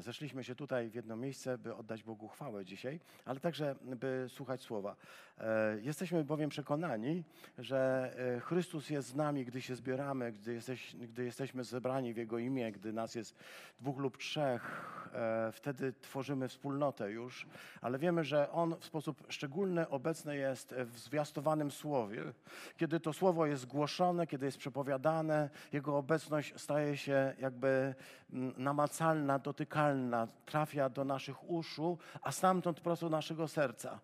Zeszliśmy się tutaj w jedno miejsce, by oddać Bogu chwałę dzisiaj, ale także by słuchać słowa. E, jesteśmy bowiem przekonani, że e, Chrystus jest z nami, gdy się zbieramy, gdy, jesteś, gdy jesteśmy zebrani w Jego imię, gdy nas jest dwóch lub trzech, e, wtedy tworzymy wspólnotę już, ale wiemy, że On w sposób szczególny obecny jest w zwiastowanym słowie. Kiedy to słowo jest głoszone, kiedy jest przepowiadane, Jego obecność staje się jakby mm, namacalna, dotykalna, trafia do naszych uszu, a stamtąd prosto do naszego serca.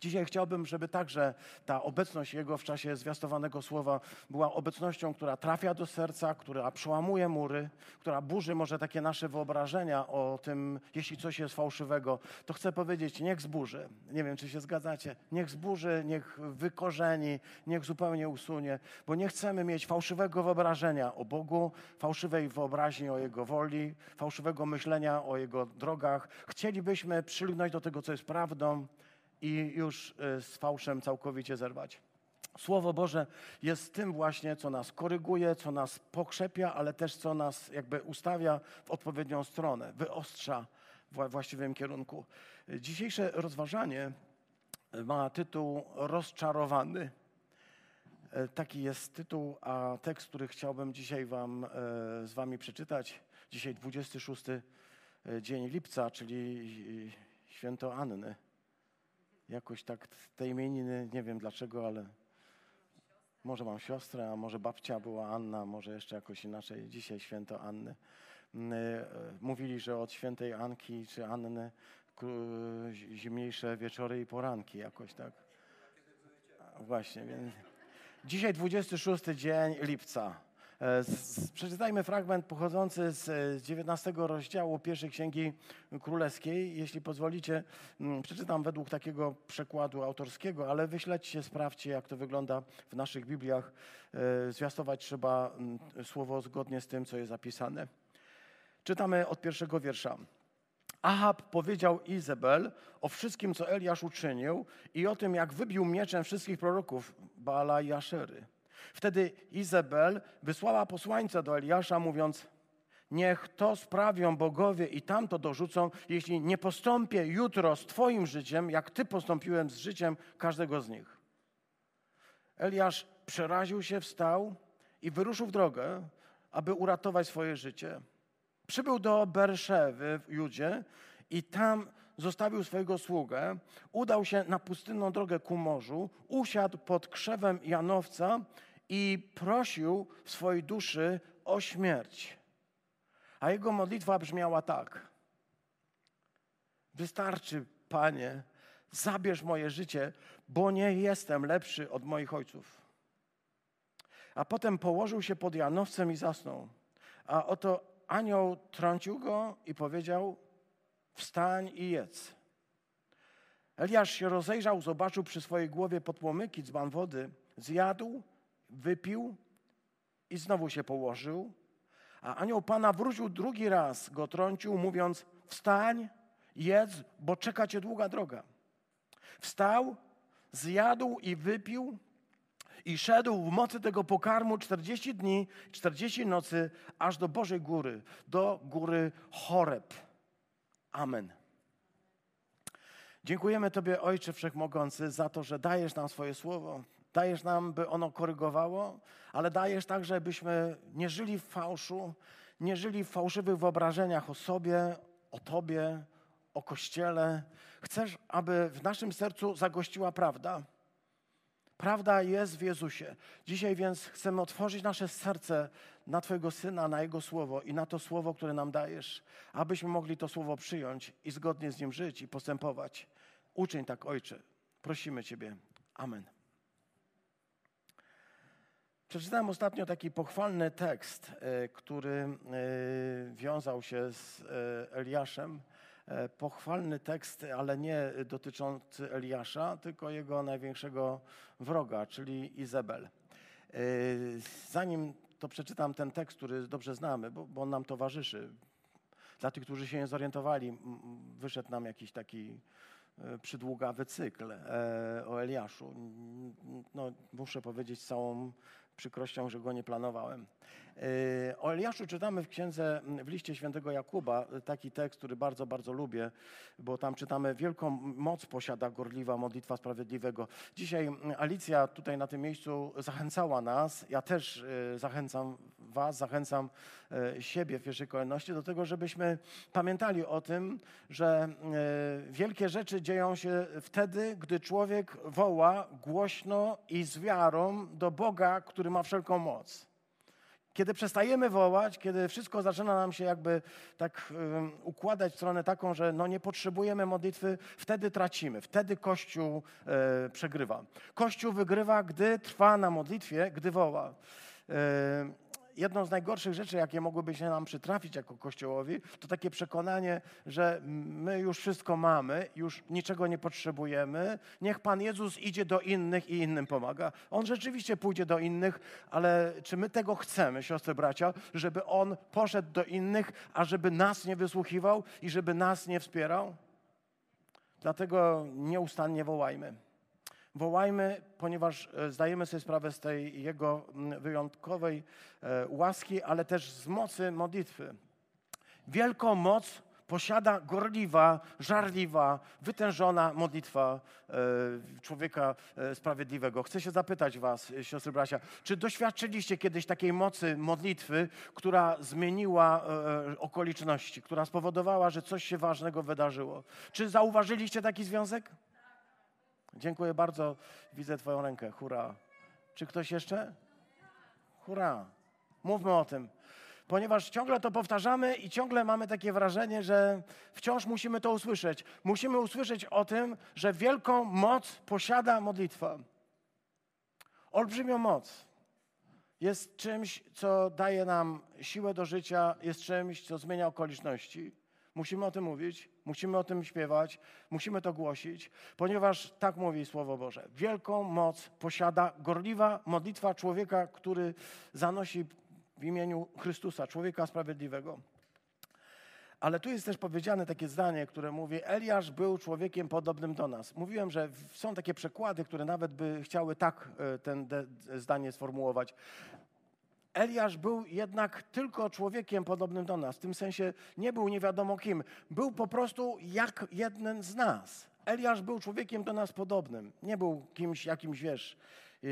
Dzisiaj chciałbym, żeby także ta obecność Jego w czasie zwiastowanego słowa była obecnością, która trafia do serca, która przełamuje mury, która burzy może takie nasze wyobrażenia o tym, jeśli coś jest fałszywego, to chcę powiedzieć, niech zburzy. Nie wiem, czy się zgadzacie. Niech zburzy, niech wykorzeni, niech zupełnie usunie, bo nie chcemy mieć fałszywego wyobrażenia o Bogu, fałszywej wyobraźni o Jego woli, fałszywego myślenia o Jego drogach. Chcielibyśmy przylgnąć do tego, co jest prawdą, i już y, z fałszem całkowicie zerwać. Słowo Boże jest tym właśnie, co nas koryguje, co nas pokrzepia, ale też co nas jakby ustawia w odpowiednią stronę, wyostrza w właściwym kierunku. Dzisiejsze rozważanie ma tytuł Rozczarowany. E, taki jest tytuł, a tekst, który chciałbym dzisiaj wam, e, z Wami przeczytać, dzisiaj 26 e, dzień lipca, czyli święto Anny jakoś tak te imieniny, nie wiem dlaczego, ale może mam siostrę, a może babcia była Anna, może jeszcze jakoś inaczej. Dzisiaj święto Anny. Mm, e, mówili, że od świętej Anki czy Anny zimniejsze wieczory i poranki jakoś tak. Właśnie, więc dzisiaj 26 dzień lipca. E, przeczytajmy fragment pochodzący z 19 rozdziału pierwszej księgi królewskiej. Jeśli pozwolicie, mm, przeczytam według takiego przekładu autorskiego, ale wyśledźcie, sprawdźcie, jak to wygląda w naszych Bibliach. E, zwiastować trzeba mm, słowo zgodnie z tym, co jest zapisane. Czytamy od pierwszego wiersza. Ahab powiedział Izabel o wszystkim, co Eliasz uczynił i o tym, jak wybił mieczem wszystkich proroków Baala i Aszery. Wtedy Izabel wysłała posłańca do Eliasza, mówiąc: Niech to sprawią bogowie i tamto dorzucą, jeśli nie postąpię jutro z Twoim życiem, jak Ty postąpiłem z życiem każdego z nich. Eliasz przeraził się, wstał i wyruszył w drogę, aby uratować swoje życie. Przybył do Berszewy w Judzie i tam zostawił swojego sługę, udał się na pustynną drogę ku morzu, usiadł pod krzewem Janowca i prosił w swojej duszy o śmierć. A jego modlitwa brzmiała tak: Wystarczy, Panie, zabierz moje życie, bo nie jestem lepszy od moich ojców. A potem położył się pod Janowcem i zasnął. A oto anioł trącił go i powiedział: Wstań i jedz. Eliasz się rozejrzał, zobaczył przy swojej głowie podpłomyki dzban wody, zjadł wypił i znowu się położył. A anioł Pana wrócił drugi raz, go trącił, mówiąc: Wstań, jedz, bo czeka cię długa droga. Wstał, zjadł i wypił i szedł w mocy tego pokarmu 40 dni, 40 nocy, aż do Bożej Góry, do góry Choreb. Amen. Dziękujemy Tobie, Ojcze Wszechmogący, za to, że dajesz nam swoje słowo. Dajesz nam, by ono korygowało, ale dajesz także, byśmy nie żyli w fałszu, nie żyli w fałszywych wyobrażeniach o sobie, o Tobie, o Kościele. Chcesz, aby w naszym sercu zagościła prawda. Prawda jest w Jezusie. Dzisiaj więc chcemy otworzyć nasze serce na Twojego Syna, na Jego Słowo i na to Słowo, które nam dajesz, abyśmy mogli to Słowo przyjąć i zgodnie z nim żyć i postępować. Uczyń tak, Ojcze. Prosimy Ciebie. Amen. Przeczytałem ostatnio taki pochwalny tekst, e, który e, wiązał się z e, Eliaszem. Pochwalny tekst, ale nie dotyczący Eliasza, tylko jego największego wroga, czyli Izabel. Zanim to przeczytam ten tekst, który dobrze znamy, bo, bo on nam towarzyszy. Dla tych, którzy się nie zorientowali, wyszedł nam jakiś taki przydługawy cykl o Eliaszu. No, muszę powiedzieć całą przykrością, że go nie planowałem. E, o Eliaszu czytamy w księdze, w liście świętego Jakuba, taki tekst, który bardzo, bardzo lubię, bo tam czytamy, wielką moc posiada gorliwa modlitwa sprawiedliwego. Dzisiaj Alicja tutaj na tym miejscu zachęcała nas, ja też e, zachęcam was, zachęcam e, siebie w pierwszej kolejności do tego, żebyśmy pamiętali o tym, że wielkie rzeczy dzieją się wtedy, gdy człowiek woła głośno i z wiarą do Boga, który ma wszelką moc. Kiedy przestajemy wołać, kiedy wszystko zaczyna nam się jakby tak um, układać w stronę taką, że no nie potrzebujemy modlitwy, wtedy tracimy, wtedy Kościół e, przegrywa. Kościół wygrywa, gdy trwa na modlitwie, gdy woła. E, jedną z najgorszych rzeczy, jakie mogłyby się nam przytrafić jako Kościołowi, to takie przekonanie, że my już wszystko mamy, już niczego nie potrzebujemy. Niech Pan Jezus idzie do innych i innym pomaga. On rzeczywiście pójdzie do innych, ale czy my tego chcemy, siostry bracia, żeby On poszedł do innych, a żeby nas nie wysłuchiwał i żeby nas nie wspierał? Dlatego nieustannie wołajmy. Wołajmy, ponieważ e, zdajemy sobie sprawę z tej Jego wyjątkowej e, łaski, ale też z mocy modlitwy. Wielką moc posiada gorliwa, żarliwa, wytężona modlitwa e, człowieka sprawiedliwego. Chcę się zapytać Was, siostry bracia, czy doświadczyliście kiedyś takiej mocy modlitwy, która zmieniła okoliczności, która spowodowała, że coś się ważnego wydarzyło? Czy zauważyliście taki związek? Dziękuję bardzo. Widzę Twoją rękę. Hurra. Czy ktoś jeszcze? Hurra. Mówmy o tym. Ponieważ ciągle to powtarzamy i ciągle mamy takie wrażenie, że wciąż musimy to usłyszeć. Musimy usłyszeć o tym, że wielką moc posiada modlitwa. Olbrzymią moc. Jest czymś, co daje nam siłę do życia, jest czymś, co zmienia okoliczności. Musimy o tym mówić, musimy o tym śpiewać, musimy to głosić, ponieważ tak mówi Słowo Boże. Wielką moc posiada gorliwa modlitwa człowieka, który zanosi w imieniu Chrystusa, człowieka sprawiedliwego. Ale tu jest też powiedziane takie zdanie, które mówi: Eliasz był człowiekiem podobnym do nas. Mówiłem, że są takie przekłady, które nawet by chciały tak e, ten zdanie sformułować. Eliasz był jednak tylko człowiekiem podobnym do nas. W tym sensie nie był nie wiadomo kim. Był po prostu jak jeden z nas. Eliasz był człowiekiem do nas podobnym. Nie był kimś jakimś, wiesz, yy,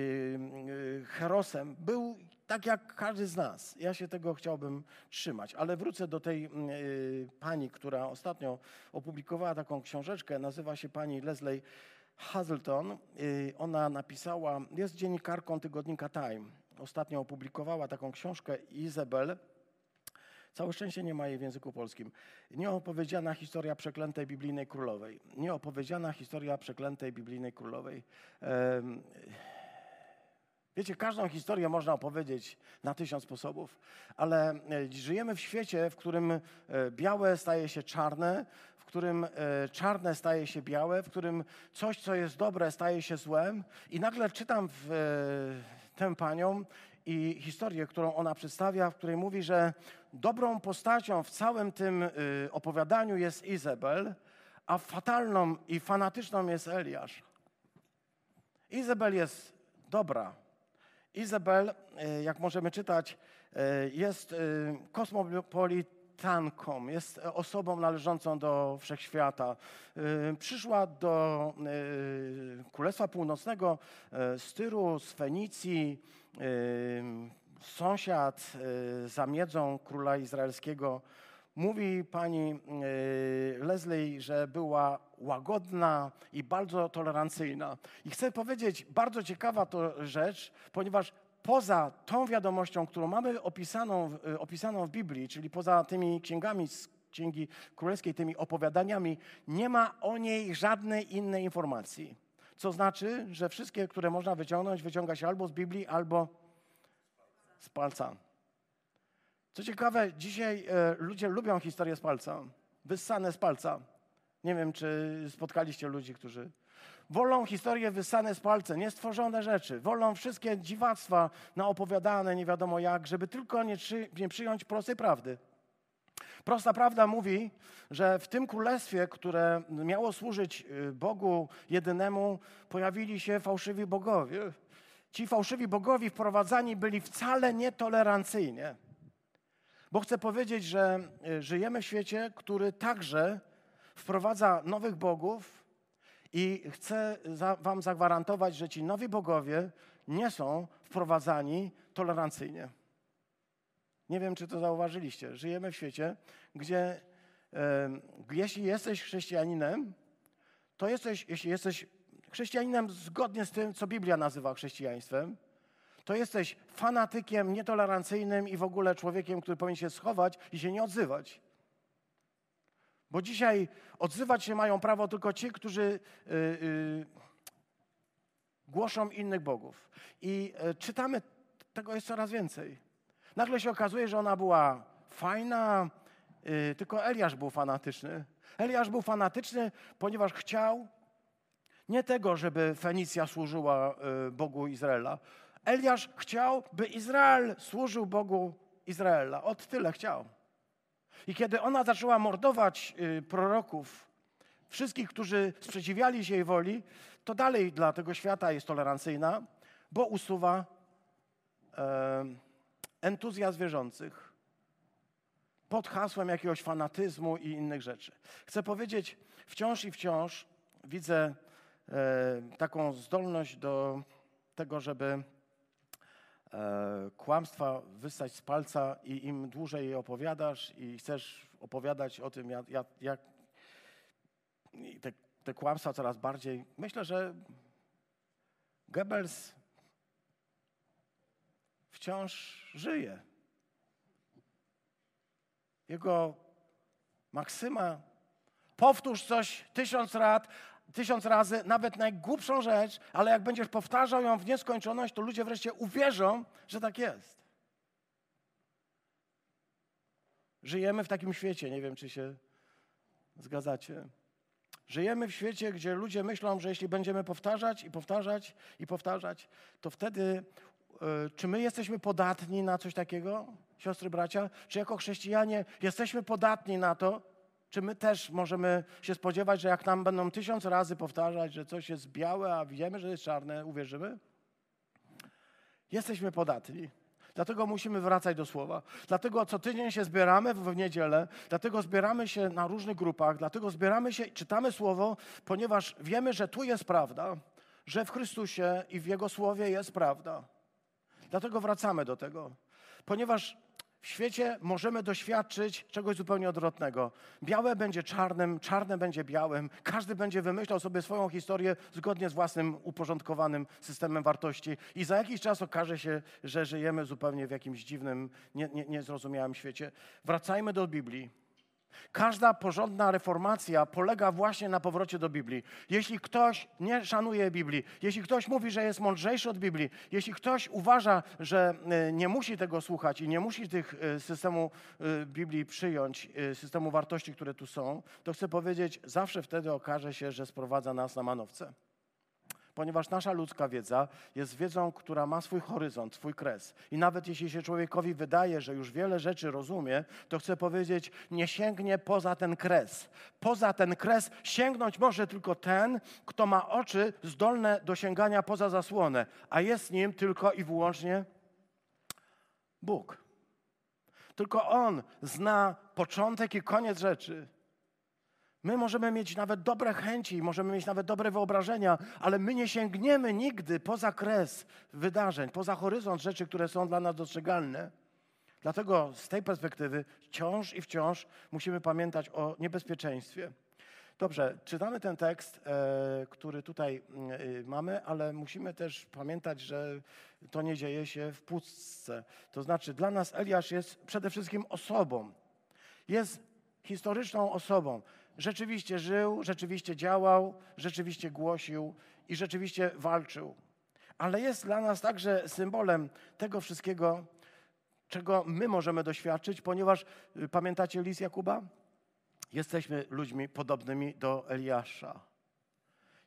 yy, herosem. Był tak jak każdy z nas. Ja się tego chciałbym trzymać. Ale wrócę do tej yy, pani, która ostatnio opublikowała taką książeczkę. Nazywa się pani Leslie Hazelton. Yy, ona napisała, jest dziennikarką tygodnika Time ostatnio opublikowała taką książkę Izabel. Całe szczęście nie ma jej w języku polskim. Nieopowiedziana historia przeklętej biblijnej królowej. Nieopowiedziana historia przeklętej biblijnej królowej. Wiecie, każdą historię można opowiedzieć na tysiąc sposobów, ale e, żyjemy w świecie, w którym e, białe staje się czarne, w którym e, czarne staje się białe, w którym coś, co jest dobre, staje się złem. I nagle czytam w tę panią i historię, którą ona przedstawia, w której mówi, że dobrą postacią w całym tym y, opowiadaniu jest Izabel, a fatalną i fanatyczną jest Eliasz. Izabel jest dobra. Izabel, y, jak możemy czytać, y, jest kosmopolitanką, jest osobą należącą do wszechświata. Przyszła do Królestwa Północnego z Tyru, z Fenicji, sąsiad y, za miedzą króla izraelskiego. Mówi pani y, Leslie, że była łagodna i bardzo tolerancyjna. I chcę powiedzieć, bardzo ciekawa to rzecz, ponieważ poza tą wiadomością, którą mamy opisaną, y, opisaną w Biblii, czyli poza tymi księgami z Księgi Królewskiej, tymi opowiadaniami, nie ma o niej żadnej innej informacji. Co znaczy, że wszystkie, które można wyciągnąć, wyciąga się albo z Biblii, albo z palca. Co ciekawe, dzisiaj e, ludzie lubią historię z palca, wyssane z palca. Nie wiem, czy spotkaliście ludzi, którzy wolą historie wyssane z palca, niestworzone rzeczy. Wolą wszystkie dziwactwa naopowiadane, nie wiadomo jak, żeby tylko nie, nie przyjąć prostej prawdy. Prosta prawda mówi, że w tym królestwie, które miało służyć y, Bogu jedynemu, pojawili się fałszywi bogowie. ci fałszywi bogowie wprowadzani byli wcale nietolerancyjnie. Bo chcę powiedzieć, że y, żyjemy w świecie, który także wprowadza nowych bogów i chcę za, Wam zagwarantować, że ci nowi bogowie nie są wprowadzani tolerancyjnie. Nie wiem, czy to zauważyliście. Żyjemy w świecie, gdzie jeśli jesteś chrześcijaninem, to jesteś, jeśli jesteś chrześcijaninem zgodnie z tym, co Biblia nazywa chrześcijaństwem, to jesteś fanatykiem, nietolerancyjnym i w ogóle człowiekiem, który powinien się schować i się nie odzywać. Bo dzisiaj odzywać się mają prawo tylko ci, którzy yy, yy, głoszą innych bogów. I yy, czytamy, tego jest coraz więcej. Nagle się okazuje, że ona była fajna, y, tylko Eliasz był fanatyczny. Eliasz był fanatyczny, ponieważ chciał nie tego, żeby Fenicja służyła y, Bogu Izraela. Eliasz chciał, by Izrael służył Bogu Izraela. Od tyle chciał. I kiedy ona zaczęła mordować y, proroków, wszystkich, którzy sprzeciwiali się jej woli, to dalej dla tego świata jest tolerancyjna, bo usuwa entuzjazm wierzących pod hasłem jakiegoś fanatyzmu i innych rzeczy. Chcę powiedzieć, wciąż i wciąż widzę e, taką zdolność do tego, żeby kłamstwa wystać z palca i im dłużej je opowiadasz i chcesz opowiadać o tym, jak, jak, jak te, te kłamstwa coraz bardziej. Myślę, że Goebbels wciąż żyje. Jego maksyma, powtórz coś tysiąc lat, tysiąc razy, nawet najgłupszą rzecz, ale jak będziesz powtarzał ją w nieskończoność, to ludzie wreszcie uwierzą, że tak jest. Żyjemy w takim świecie, nie wiem czy się zgadzacie. Żyjemy w świecie, gdzie ludzie myślą, że jeśli będziemy powtarzać i powtarzać i powtarzać, to wtedy E, czy my jesteśmy podatni na coś takiego, siostry, bracia? Czy jako chrześcijanie jesteśmy podatni na to? Czy my też możemy się spodziewać, że jak nam będą tysiąc razy powtarzać, że coś jest białe, a wiemy, że jest czarne, uwierzymy? Jesteśmy podatni. Dlatego musimy wracać do słowa. Dlatego co tydzień się zbieramy w niedzielę, dlatego zbieramy się na różnych grupach, dlatego zbieramy się, czytamy słowo, ponieważ wiemy, że tu jest prawda, że w Chrystusie i w Jego słowie jest prawda. Dlatego wracamy do tego, ponieważ w świecie możemy doświadczyć czegoś zupełnie odwrotnego. Białe będzie czarnym, czarne będzie białym. Każdy będzie wymyślał sobie swoją historię zgodnie z własnym uporządkowanym systemem wartości. I za jakiś czas okaże się, że żyjemy zupełnie w jakimś dziwnym, nie, nie, niezrozumiałym świecie. Wracajmy do Biblii. Każda porządna reformacja polega właśnie na powrocie do Biblii. Jeśli ktoś nie szanuje Biblii, jeśli ktoś mówi, że jest mądrzejszy od Biblii, jeśli ktoś uważa, że e, nie musi tego słuchać i nie musi tych e, systemu e, Biblii przyjąć, systemu wartości, które tu są, to chcę powiedzieć, zawsze wtedy okaże się, że sprowadza nas na manowce ponieważ nasza ludzka wiedza jest wiedzą, która ma swój horyzont, swój kres. I nawet jeśli się człowiekowi wydaje, że już wiele rzeczy rozumie, to chcę powiedzieć, nie sięgnie poza ten kres. Poza ten kres sięgnąć może tylko ten, kto ma oczy zdolne do sięgania poza zasłonę, a jest nim tylko i wyłącznie Bóg. Tylko On zna początek i koniec rzeczy. My możemy mieć nawet dobre chęci, możemy mieć nawet dobre wyobrażenia, ale my nie sięgniemy nigdy poza kres wydarzeń, poza horyzont rzeczy, które są dla nas dostrzegalne. Dlatego z tej perspektywy wciąż i wciąż musimy pamiętać o niebezpieczeństwie. Dobrze, czytamy ten tekst, e, który tutaj e, mamy, ale musimy też pamiętać, że to nie dzieje się w pustce. To znaczy, dla nas Eliasz jest przede wszystkim osobą. Jest historyczną osobą rzeczywiście żył, rzeczywiście działał, rzeczywiście głosił i rzeczywiście walczył. Ale jest dla nas także symbolem tego wszystkiego, czego my możemy doświadczyć, ponieważ y, pamiętacie list Jakuba? Jesteśmy ludźmi podobnymi do Eliasza.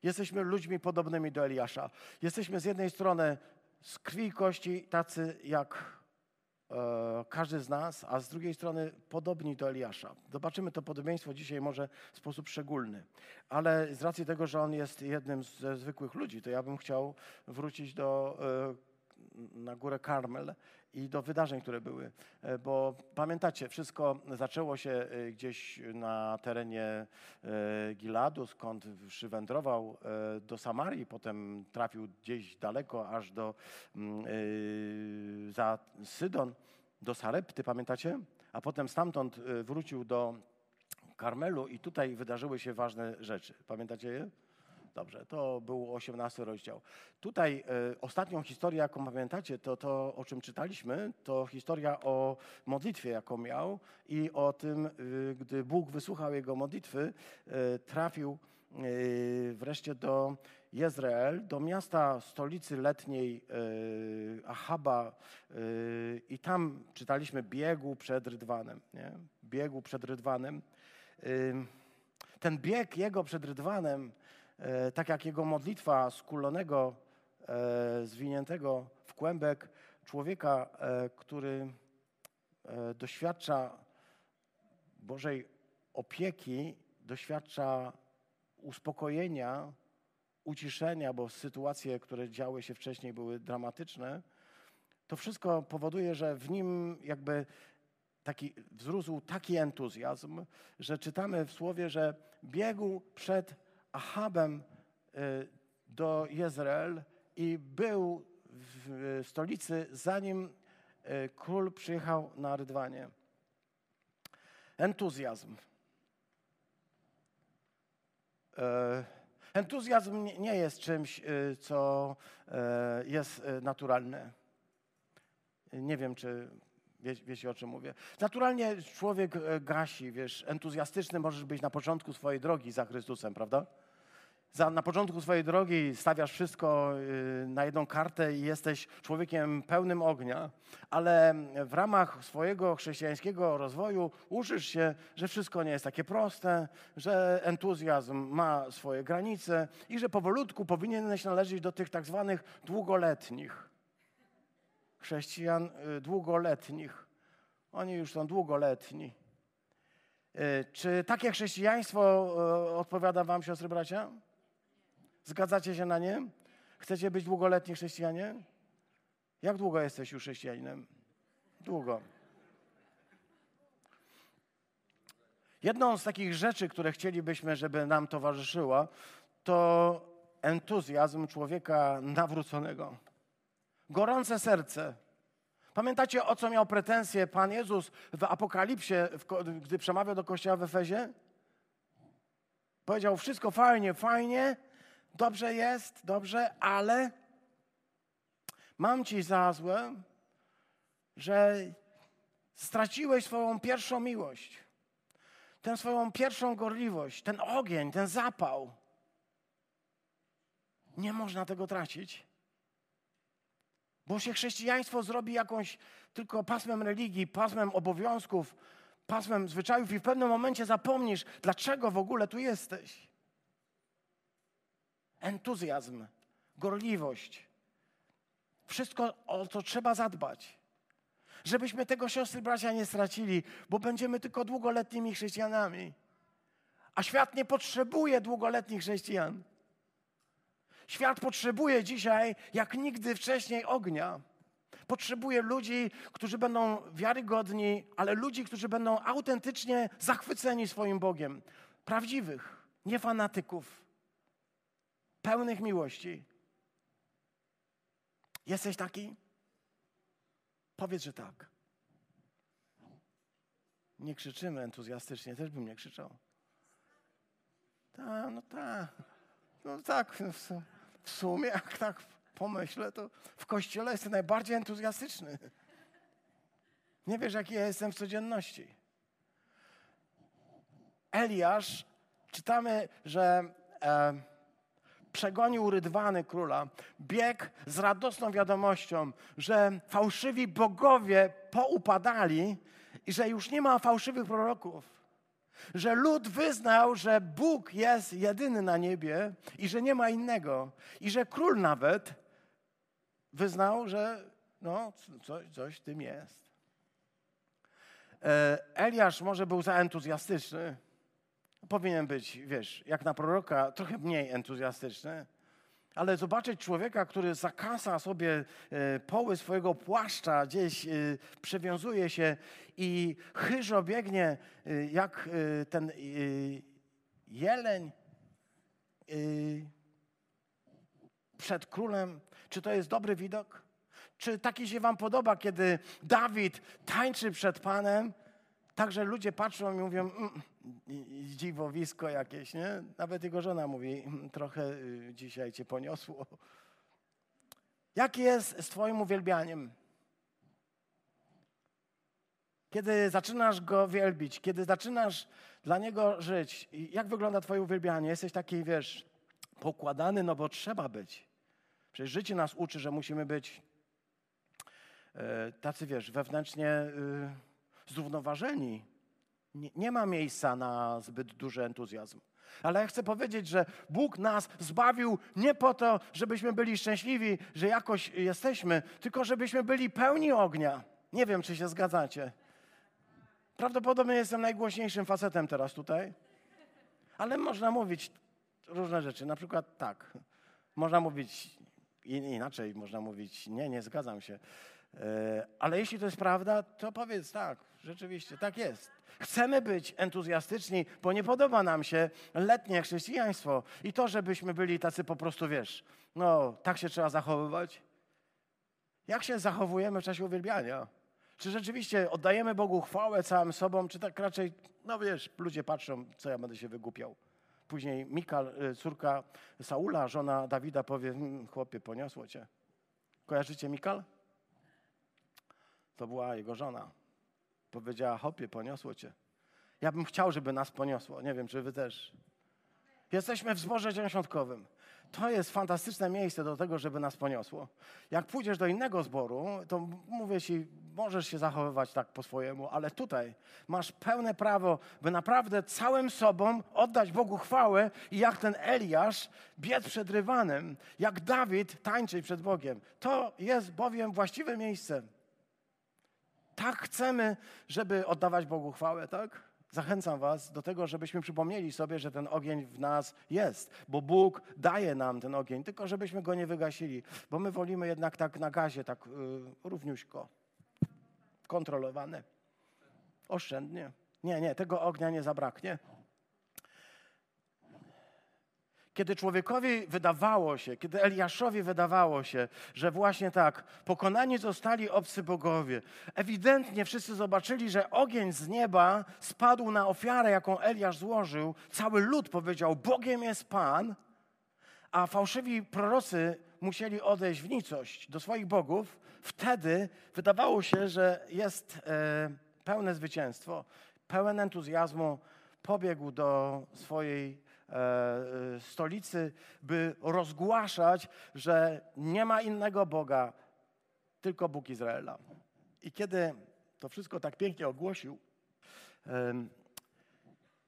Jesteśmy ludźmi podobnymi do Eliasza. Jesteśmy z jednej strony z krwi i kości tacy jak każdy z nas, a z drugiej strony podobni do Eliasza. Zobaczymy to podobieństwo dzisiaj może w sposób szczególny. Ale z racji tego, że on jest jednym ze zwykłych ludzi, to ja bym chciał wrócić do, e, na górę Karmel i do wydarzeń, które były. E, bo pamiętacie, wszystko zaczęło się e, gdzieś na terenie e, Giladu, skąd przywędrował do Samarii, potem trafił gdzieś daleko, aż do mm, za Sydon, do Sarepty, pamiętacie? A potem stamtąd wrócił do Karmelu i tutaj wydarzyły się ważne rzeczy. Pamiętacie je? Dobrze, to był 18 rozdział. Tutaj e, ostatnią historię, jaką pamiętacie, to to, o czym czytaliśmy, to historia o modlitwie, jaką miał i o tym, e, gdy Bóg wysłuchał jego modlitwy, e, trafił wreszcie do Jezreel, do miasta stolicy letniej Ahaba i tam czytaliśmy biegu przed Rydwanem. Nie? Biegu przed Rydwanem. Ten bieg jego przed Rydwanem tak jak jego modlitwa skulonego, e, zwiniętego w kłębek człowieka, e, który doświadcza Bożej opieki, doświadcza uspokojenia, uciszenia, bo sytuacje, które działy się wcześniej, były dramatyczne. To wszystko powoduje, że w nim jakby taki, wzrósł taki entuzjazm, że czytamy w słowie, że biegł przed Ahabem y, do Jezreel i był w stolicy, zanim y, król przyjechał na Rydwanie. Entuzjazm. E, entuzjazm nie jest czymś, co e, jest naturalne. Nie wiem, czy Wie, wiecie, o czym mówię. Naturalnie człowiek e, gasi, wiesz, entuzjastyczny możesz być na początku swojej drogi za Chrystusem, prawda? Za, na początku swojej drogi stawiasz wszystko y, na jedną kartę i jesteś człowiekiem pełnym ognia, ale w ramach swojego chrześcijańskiego rozwoju uczysz się, że wszystko nie jest takie proste, że entuzjazm ma swoje granice i że powolutku powinieneś należeć do tych tak zwanych długoletnich chrześcijan y, długoletnich. Oni już są długoletni. Y, czy takie chrześcijaństwo y, odpowiada Wam, siostry bracia? Zgadzacie się na nie? Chcecie być długoletni chrześcijanie? Jak długo jesteś już chrześcijaninem? Długo. Jedną z takich rzeczy, które chcielibyśmy, żeby nam towarzyszyła, to entuzjazm człowieka nawróconego. Gorące serce. Pamiętacie, o co miał pretensje Pan Jezus w Apokalipsie, gdy przemawiał do kościoła w Efezie? Powiedział, wszystko fajnie, fajnie, dobrze jest, dobrze, ale mam ci za złe, że straciłeś swoją pierwszą miłość, tę swoją pierwszą gorliwość, ten ogień, ten zapał. Nie można tego tracić. Bo się chrześcijaństwo zrobi jakąś tylko pasmem religii, pasmem obowiązków, pasmem zwyczajów i w pewnym momencie zapomnisz, dlaczego w ogóle tu jesteś. Entuzjazm, gorliwość. Wszystko, o co trzeba zadbać. Żebyśmy tego siostry bracia nie stracili, bo będziemy tylko długoletnimi chrześcijanami. A świat nie potrzebuje długoletnich chrześcijan. Świat potrzebuje dzisiaj, jak nigdy wcześniej, ognia. Potrzebuje ludzi, którzy będą wiarygodni, ale ludzi, którzy będą autentycznie zachwyceni swoim Bogiem. Prawdziwych, nie fanatyków, pełnych miłości. Jesteś taki? Powiedz, że tak. Nie krzyczymy entuzjastycznie, też bym nie krzyczał. Tak, no tak. No tak. No, w sumie, jak tak pomyślę, to w kościele jestem najbardziej entuzjastyczny. Nie wiesz, jaki ja jestem w codzienności. Eliasz, czytamy, że e, przegonił rydwany króla, biegł z radosną wiadomością, że fałszywi bogowie poupadali i że już nie ma fałszywych proroków że lud wyznał, że Bóg jest jedyny na niebie i że nie ma innego. I że król nawet wyznał, że no, coś, coś w tym jest. e, Eliasz może był za entuzjastyczny. Powinien być, wiesz, jak na proroka, trochę mniej entuzjastyczny. Ale zobaczyć człowieka, który zakasa sobie e, poły swojego płaszcza, gdzieś e, przywiązuje się i chyżo biegnie e, jak ten jeleń przed królem. Czy to jest dobry widok? Czy taki się wam podoba, kiedy Dawid tańczy przed Panem? Także ludzie patrzą i mówią, mm, dziwowisko jakieś, nie? Nawet jego żona mówi, mm, trochę y, dzisiaj cię poniosło. Jak jest z twoim uwielbianiem? Kiedy zaczynasz go wielbić, kiedy zaczynasz dla niego żyć, jak wygląda twoje uwielbianie? Jesteś taki, wiesz, pokładany, no bo trzeba być. Przecież życie nas uczy, że musimy być e, tacy, wiesz, wewnętrznie y, zrównoważeni. Nie, nie ma miejsca na zbyt duży entuzjazm. Ale ja chcę powiedzieć, że Bóg nas zbawił nie po to, żebyśmy byli szczęśliwi, że jakoś jesteśmy, tylko żebyśmy byli pełni ognia. Nie wiem, czy się zgadzacie. Prawdopodobnie jestem najgłośniejszym facetem teraz tutaj, ale można mówić różne rzeczy. Na przykład tak, można mówić inaczej, można mówić nie, nie zgadzam się. E, ale jeśli to jest prawda, to powiedz tak, rzeczywiście, tak jest. Chcemy być entuzjastyczni, bo nie podoba nam się letnie chrześcijaństwo i to, żebyśmy byli tacy po prostu, wiesz, no, tak się trzeba zachowywać. Jak się zachowujemy w czasie uwielbiania? Czy rzeczywiście oddajemy Bogu chwałę całym sobą, czy tak raczej, no wiesz, ludzie patrzą, co ja będę się wygłupiał. Później Mikal, y, córka Saula, żona Dawida powie, hm, chłopie, poniosło cię. Kojarzycie Mikal? To była jego żona. Powiedziała, hopie, poniosło cię. Ja bym chciał, żeby nas poniosło. Nie wiem, czy wy też. Jesteśmy w zborze dziesiątkowym. To jest fantastyczne miejsce do tego, żeby nas poniosło. Jak pójdziesz do innego zboru, to mówię ci, możesz się zachowywać tak po swojemu, ale tutaj masz pełne prawo, by naprawdę całym sobą oddać Bogu chwałę i jak ten Eliasz biec przed rywanem, jak Dawid tańczyć przed Bogiem. To jest bowiem właściwe miejsce tak chcemy, żeby oddawać Bogu chwałę, tak? Zachęcam Was do tego, żebyśmy przypomnieli sobie, że ten ogień w nas jest, bo Bóg daje nam ten ogień, tylko żebyśmy go nie wygasili, bo my wolimy jednak tak na gazie, tak yy, równiuśko, kontrolowane, oszczędnie. Nie, nie, tego ognia nie zabraknie. Kiedy człowiekowi wydawało się, kiedy Eliaszowi wydawało się, że właśnie tak, pokonani zostali obcy bogowie, ewidentnie wszyscy zobaczyli, że ogień z nieba spadł na ofiarę, jaką Eliasz złożył. Cały lud powiedział: Bogiem jest Pan, a fałszywi prorocy musieli odejść w nicość do swoich bogów. Wtedy wydawało się, że jest e, pełne zwycięstwo, pełen entuzjazmu. Pobiegł do swojej stolicy, by rozgłaszać, że nie ma innego Boga, tylko Bóg Izraela. I kiedy to wszystko tak pięknie ogłosił,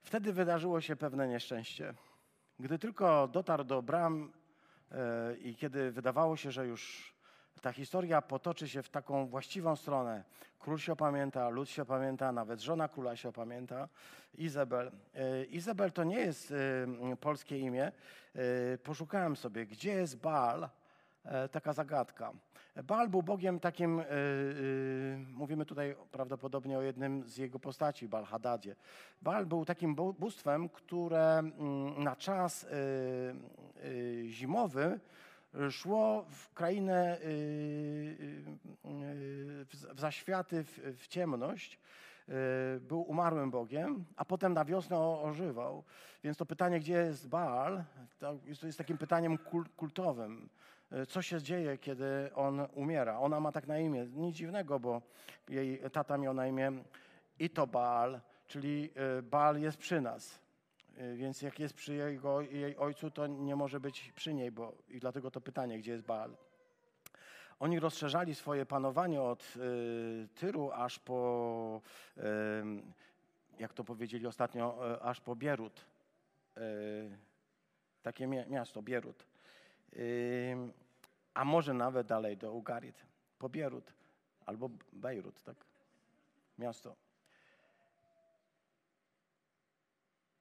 wtedy wydarzyło się pewne nieszczęście. Gdy tylko dotarł do bram e, i kiedy wydawało się, że już ta historia potoczy się w taką właściwą stronę. Król się opamięta, lud się opamięta, nawet żona króla się opamięta, Izabel. E, Izabel to nie jest e, polskie imię. E, poszukałem sobie, gdzie jest Baal, taka zagadka. Baal był bogiem takim, mówimy tutaj prawdopodobnie o jednym z jego postaci, Baal Hadadzie. Baal był takim bóstwem, które mm, na czas zimowy szło w krainę, y, y, y, w zaświaty, w ciemność. Był umarłym Bogiem, a potem na wiosnę ożywał. Więc to pytanie, gdzie jest Baal, to jest takim pytaniem kultowym. Co się dzieje, kiedy on umiera? Ona ma tak na imię. Nic dziwnego, bo jej tata miał na imię Ito Baal, czyli Baal jest przy nas. Y, więc jak jest przy jego, jej ojcu, to nie może być przy niej, bo i dlatego to pytanie, gdzie jest Baal. Oni rozszerzali swoje panowanie od y, Tyru aż po, y, jak to powiedzieli ostatnio, y, aż po Bierut. Takie miasto, Bierut. A może nawet dalej do Ugarit, po Bierut albo Bejrut, tak? Miasto.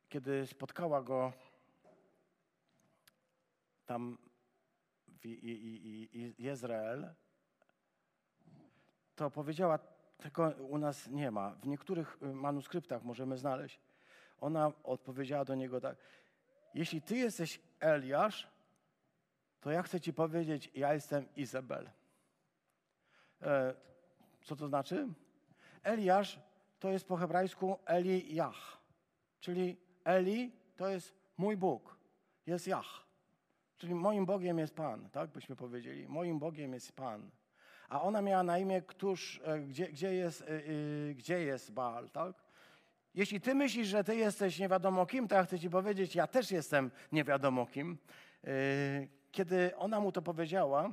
Kiedy spotkała go tam w Izrael, to powiedziała, tego u nas nie ma. W niektórych y, manuskryptach możemy znaleźć. Ona odpowiedziała do niego tak, jeśli ty jesteś Eliasz, to ja chcę ci powiedzieć, ja jestem Izabel. E, co to znaczy? Eliasz to jest po hebrajsku Eli Jach, czyli Eli to jest mój Bóg, jest Jach. Czyli moim Bogiem jest Pan, tak byśmy powiedzieli. Moim Bogiem jest Pan. A ona miała na imię, któż, e, gdzie, gdzie, jest, yy, gdzie jest Baal, tak? Jeśli ty myślisz, że ty jesteś nie wiadomo kim, to ja chcę ci powiedzieć, ja też jestem nie wiadomo kim. Yy, kiedy ona mu to powiedziała,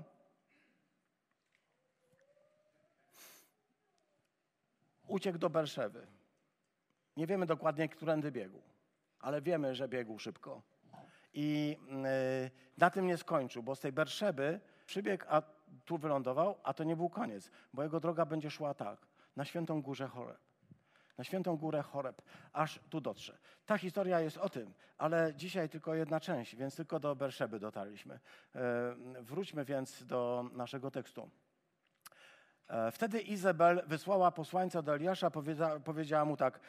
uciekł do Berszewy. Nie wiemy dokładnie, którędy biegł, ale wiemy, że biegł szybko. I yy, na tym nie skończył, bo z tej Berszeby przybiegł, a tu wylądował, a to nie był koniec, bo jego droga będzie szła tak, na Świętą Górze Choreb. Na Świętą Górę Choreb, aż tu dotrze. Ta historia jest o tym, ale dzisiaj tylko jedna część, więc tylko do Berszeby dotarliśmy. Yy, wróćmy więc do naszego tekstu. E, wtedy Izabel wysłała posłańca do Eliasza, powiedziała mu tak,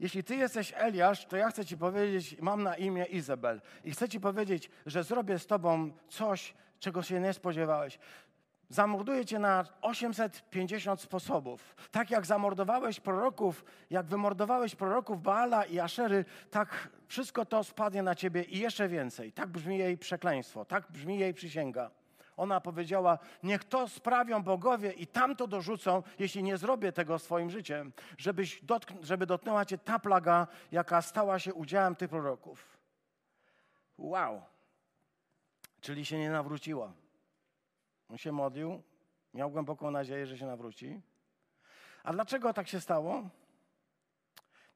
jeśli ty jesteś Eliasz, to ja chcę ci powiedzieć, mam na imię Izabel i chcę ci powiedzieć, że zrobię z tobą coś, czego się nie spodziewałeś. Zamorduję cię na 850 sposobów. Tak jak zamordowałeś proroków, jak wymordowałeś proroków Baala i Aszery, tak wszystko to spadnie na ciebie i jeszcze więcej. Tak brzmi jej przekleństwo, tak brzmi jej przysięga. Ona powiedziała: Niech to sprawią bogowie i tam to dorzucą, jeśli nie zrobię tego swoim życiem, żebyś dotkn- żeby dotknęła cię ta plaga, jaka stała się udziałem tych proroków. Wow. Czyli się nie nawróciła. On się modlił, miał głęboką nadzieję, że się nawróci. A dlaczego tak się stało?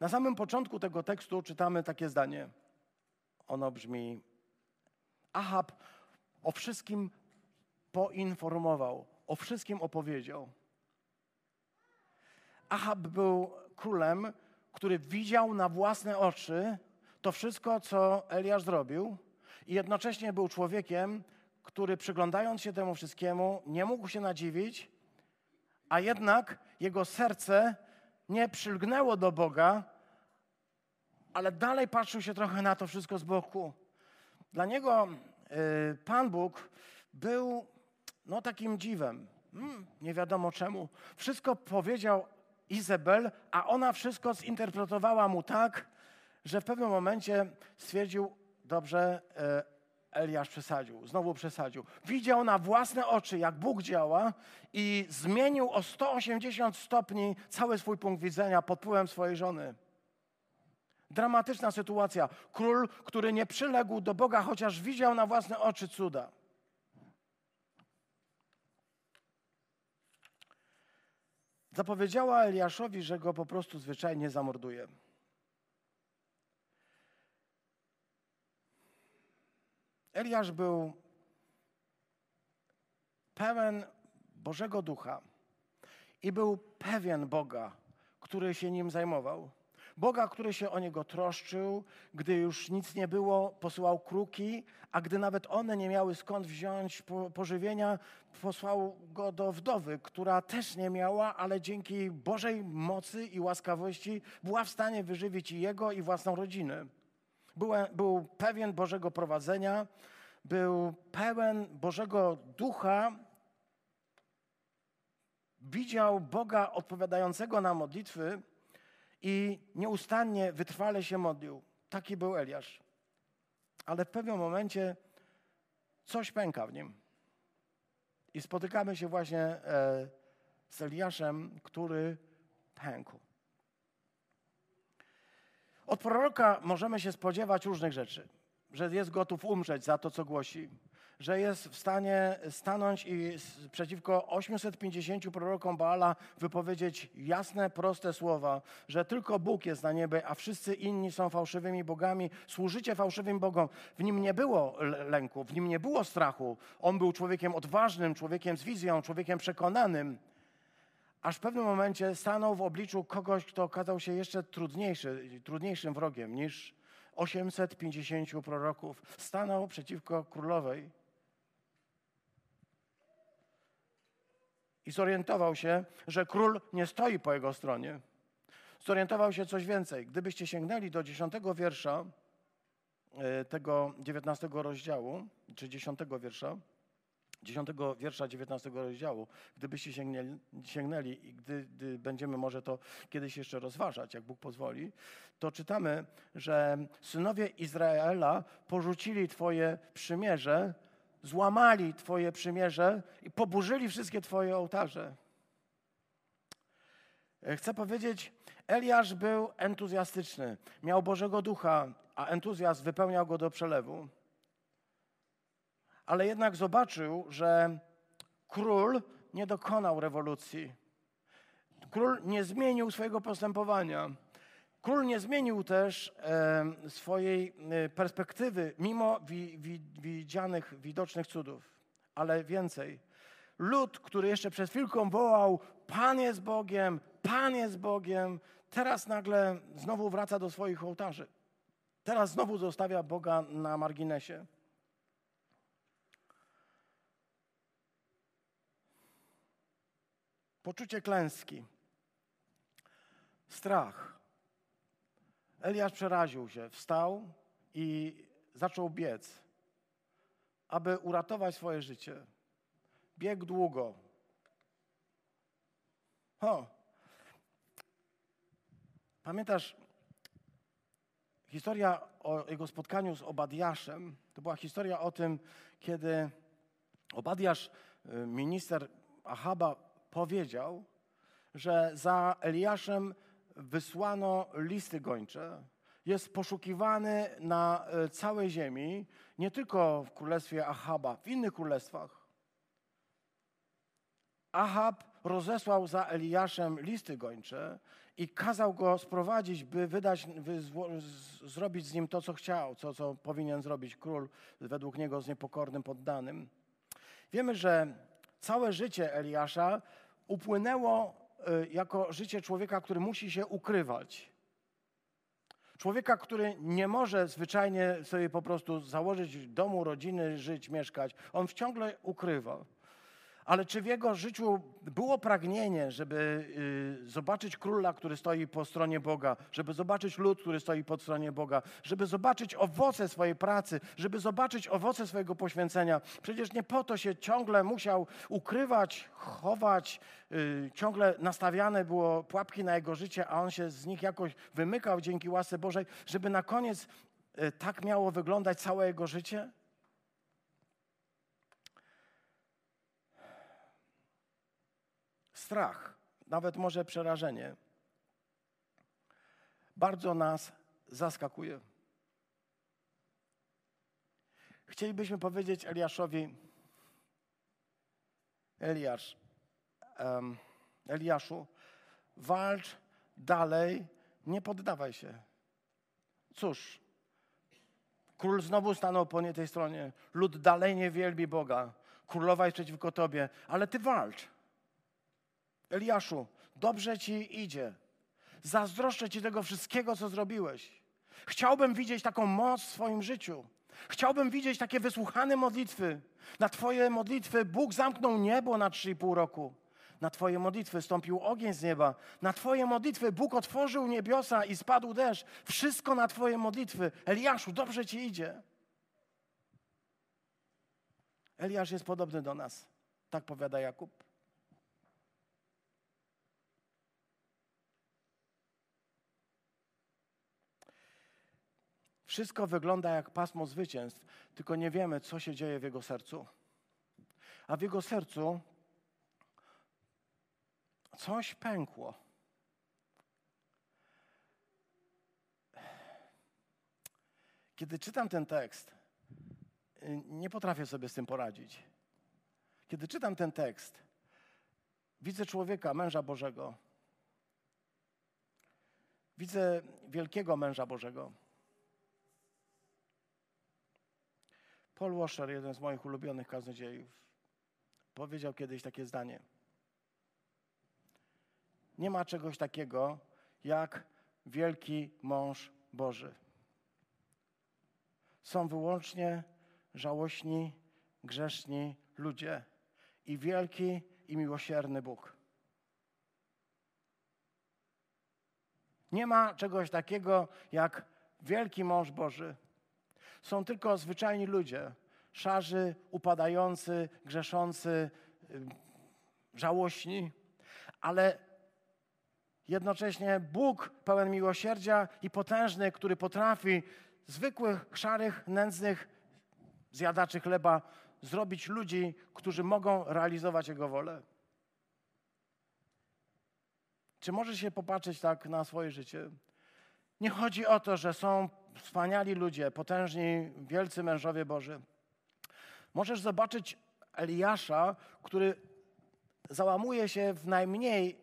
Na samym początku tego tekstu czytamy takie zdanie. Ono brzmi: Ahab o wszystkim poinformował, o wszystkim opowiedział. Ahab był królem, który widział na własne oczy to wszystko, co Eliasz zrobił, i jednocześnie był człowiekiem, który przyglądając się temu wszystkiemu, nie mógł się nadziwić, a jednak jego serce nie przylgnęło do Boga, ale dalej patrzył się trochę na to wszystko z boku. Dla niego y, Pan Bóg był no takim dziwem. Hmm, nie wiadomo czemu. Wszystko powiedział Izabel, a ona wszystko zinterpretowała mu tak, że w pewnym momencie stwierdził, dobrze, e, Eliasz przesadził, znowu przesadził. Widział na własne oczy, jak Bóg działa i zmienił o 180 stopni cały swój punkt widzenia pod wpływem swojej żony. Dramatyczna sytuacja. Król, który nie przyległ do Boga, chociaż widział na własne oczy cuda. Zapowiedziała Eliaszowi, że go po prostu zwyczajnie zamorduje. Eliasz był pełen Bożego Ducha i był pewien Boga, który się nim zajmował. Boga, który się o niego troszczył, gdy już nic nie było, posyłał kruki, a gdy nawet one nie miały skąd wziąć pożywienia, posłał go do wdowy, która też nie miała, ale dzięki Bożej mocy i łaskawości była w stanie wyżywić i jego, i własną rodzinę. Był, był pewien Bożego prowadzenia, był pełen Bożego ducha, widział Boga odpowiadającego na modlitwy i nieustannie, wytrwale się modlił. Taki był Eliasz. Ale w pewnym momencie coś pęka w nim. I spotykamy się właśnie e, z Eliaszem, który pękł. Od proroka możemy się spodziewać różnych rzeczy. Że jest gotów umrzeć za to, co głosi, że jest w stanie stanąć i przeciwko 850 prorokom Baala wypowiedzieć jasne, proste słowa, że tylko Bóg jest na niebie, a wszyscy inni są fałszywymi bogami. Służycie fałszywym bogom. W nim nie było lęku, w nim nie było strachu. On był człowiekiem odważnym, człowiekiem z wizją, człowiekiem przekonanym. Aż w pewnym momencie stanął w obliczu kogoś, kto okazał się jeszcze trudniejszy, trudniejszym wrogiem niż 850 proroków stanął przeciwko królowej i zorientował się, że król nie stoi po jego stronie. Zorientował się coś więcej. Gdybyście sięgnęli do dziesiątego wiersza e, tego dziewiętnastego rozdziału, czy dziesiątego wiersza, dziesiątego wiersza dziewiętnastego rozdziału, gdybyście sięgnęli, sięgnęli i gdy, gdy, będziemy może to kiedyś jeszcze rozważać, jak Bóg pozwoli, to czytamy, że synowie Izraela porzucili Twoje przymierze, złamali Twoje przymierze i poburzyli wszystkie Twoje ołtarze. E, chcę powiedzieć, Eliasz był entuzjastyczny, miał Bożego Ducha, a entuzjazm wypełniał go do przelewu. Ale jednak zobaczył, że król nie dokonał rewolucji. Król nie zmienił swojego postępowania. Król nie zmienił też e, swojej perspektywy, mimo wi, wi, widzianych, widocznych cudów. Ale więcej. Lud, który jeszcze przed chwilką wołał: Pan jest Bogiem, Pan jest Bogiem, teraz nagle znowu wraca do swoich ołtarzy. Teraz znowu zostawia Boga na marginesie. Poczucie klęski, strach. Eliasz przeraził się, wstał i zaczął biec, aby uratować swoje życie. Biegł długo. O, Pamiętasz, historia o jego spotkaniu z Obadiaszem, to była historia o tym, kiedy Obadiasz, y, minister Ahaba, powiedział, że za Eliaszem wysłano listy gończe. Jest poszukiwany na y, całej ziemi, nie tylko w królestwie Ahaba, w innych królestwach. Ahab rozesłał za Eliaszem listy gończe i kazał go sprowadzić, by wydać, by zrobić z nim to, co chciał, co, co powinien zrobić król według niego z niepokornym poddanym. Wiemy, że całe życie Eliasza upłynęło jako życie człowieka, który musi się ukrywać. Człowieka, który nie może zwyczajnie sobie po prostu założyć domu, rodziny, żyć, mieszkać. On ciągle ukrywa. Ale czy w jego życiu było pragnienie, żeby y, zobaczyć króla, który stoi po stronie Boga, żeby zobaczyć lud, który stoi po stronie Boga, żeby zobaczyć owoce swojej pracy, żeby zobaczyć owoce swojego poświęcenia? Przecież nie po to się ciągle musiał ukrywać, chować, y, ciągle nastawiane było pułapki na jego życie, a on się z nich jakoś wymykał dzięki łasce Bożej, żeby na koniec y, tak miało wyglądać całe jego życie? Strach, nawet może przerażenie, bardzo nas zaskakuje. Chcielibyśmy powiedzieć Eliaszowi, Eliasz, um, Eliaszu, walcz dalej, nie poddawaj się. Cóż, król znowu stanął po nie tej stronie, lud dalej nie wielbi Boga, królowa jest przeciwko tobie, ale ty walcz. Eliaszu, dobrze ci idzie. Zazdroszczę ci tego wszystkiego, co zrobiłeś. Chciałbym widzieć taką moc w swoim życiu. Chciałbym widzieć takie wysłuchane modlitwy. Na Twoje modlitwy Bóg zamknął niebo na 3,5 roku. Na Twoje modlitwy stąpił ogień z nieba. Na Twoje modlitwy Bóg otworzył niebiosa i spadł deszcz. Wszystko na Twoje modlitwy. Eliaszu, dobrze Ci idzie. Eliasz jest podobny do nas. Tak powiada Jakub. Wszystko wygląda jak pasmo zwycięstw, tylko nie wiemy, co się dzieje w jego sercu. A w jego sercu coś pękło. Kiedy czytam ten tekst, nie potrafię sobie z tym poradzić. Kiedy czytam ten tekst, widzę człowieka, męża Bożego. Widzę wielkiego męża Bożego. Paul Washer, jeden z moich ulubionych kaznodziejów, powiedział kiedyś takie zdanie. Nie ma czegoś takiego jak wielki mąż Boży. są wyłącznie żałośni, grzeszni ludzie i wielki i miłosierny Bóg. Nie ma czegoś takiego jak wielki mąż Boży. Są tylko zwyczajni ludzie, szarzy, upadający, grzeszący, żałośni, ale jednocześnie Bóg pełen miłosierdzia i potężny, który potrafi zwykłych, szarych, nędznych zjadaczy chleba zrobić ludzi, którzy mogą realizować Jego wolę. Czy możesz się popatrzeć tak na swoje życie? Nie chodzi o to, że są wspaniali ludzie, potężni, wielcy mężowie Boży. Możesz zobaczyć Eliasza, który załamuje się w najmniej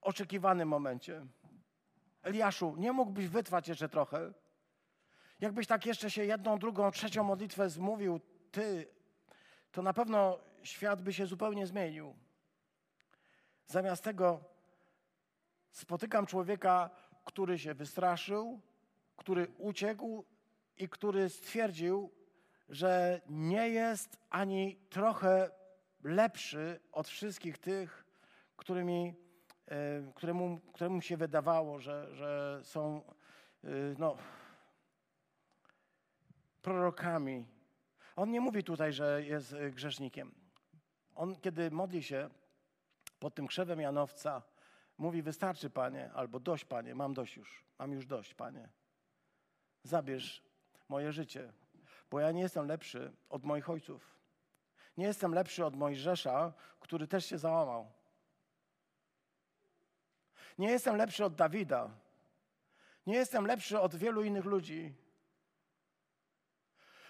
oczekiwanym momencie. Eliaszu, nie mógłbyś wytrwać jeszcze trochę? Jakbyś tak jeszcze się jedną, drugą, trzecią modlitwę zmówił, ty, to na pewno świat by się zupełnie zmienił. Zamiast tego spotykam człowieka, który się wystraszył, który uciekł i który stwierdził, że nie jest ani trochę lepszy od wszystkich tych, którymi, e, któremu, któremu się wydawało, że, że są e, no, prorokami. On nie mówi tutaj, że jest grzesznikiem. On, kiedy modli się pod tym krzewem Janowca, mówi: Wystarczy, panie, albo dość, panie, mam dość już, mam już dość, panie. Zabierz moje życie, bo ja nie jestem lepszy od moich ojców. Nie jestem lepszy od Mojżesza, który też się załamał. Nie jestem lepszy od Dawida. Nie jestem lepszy od wielu innych ludzi.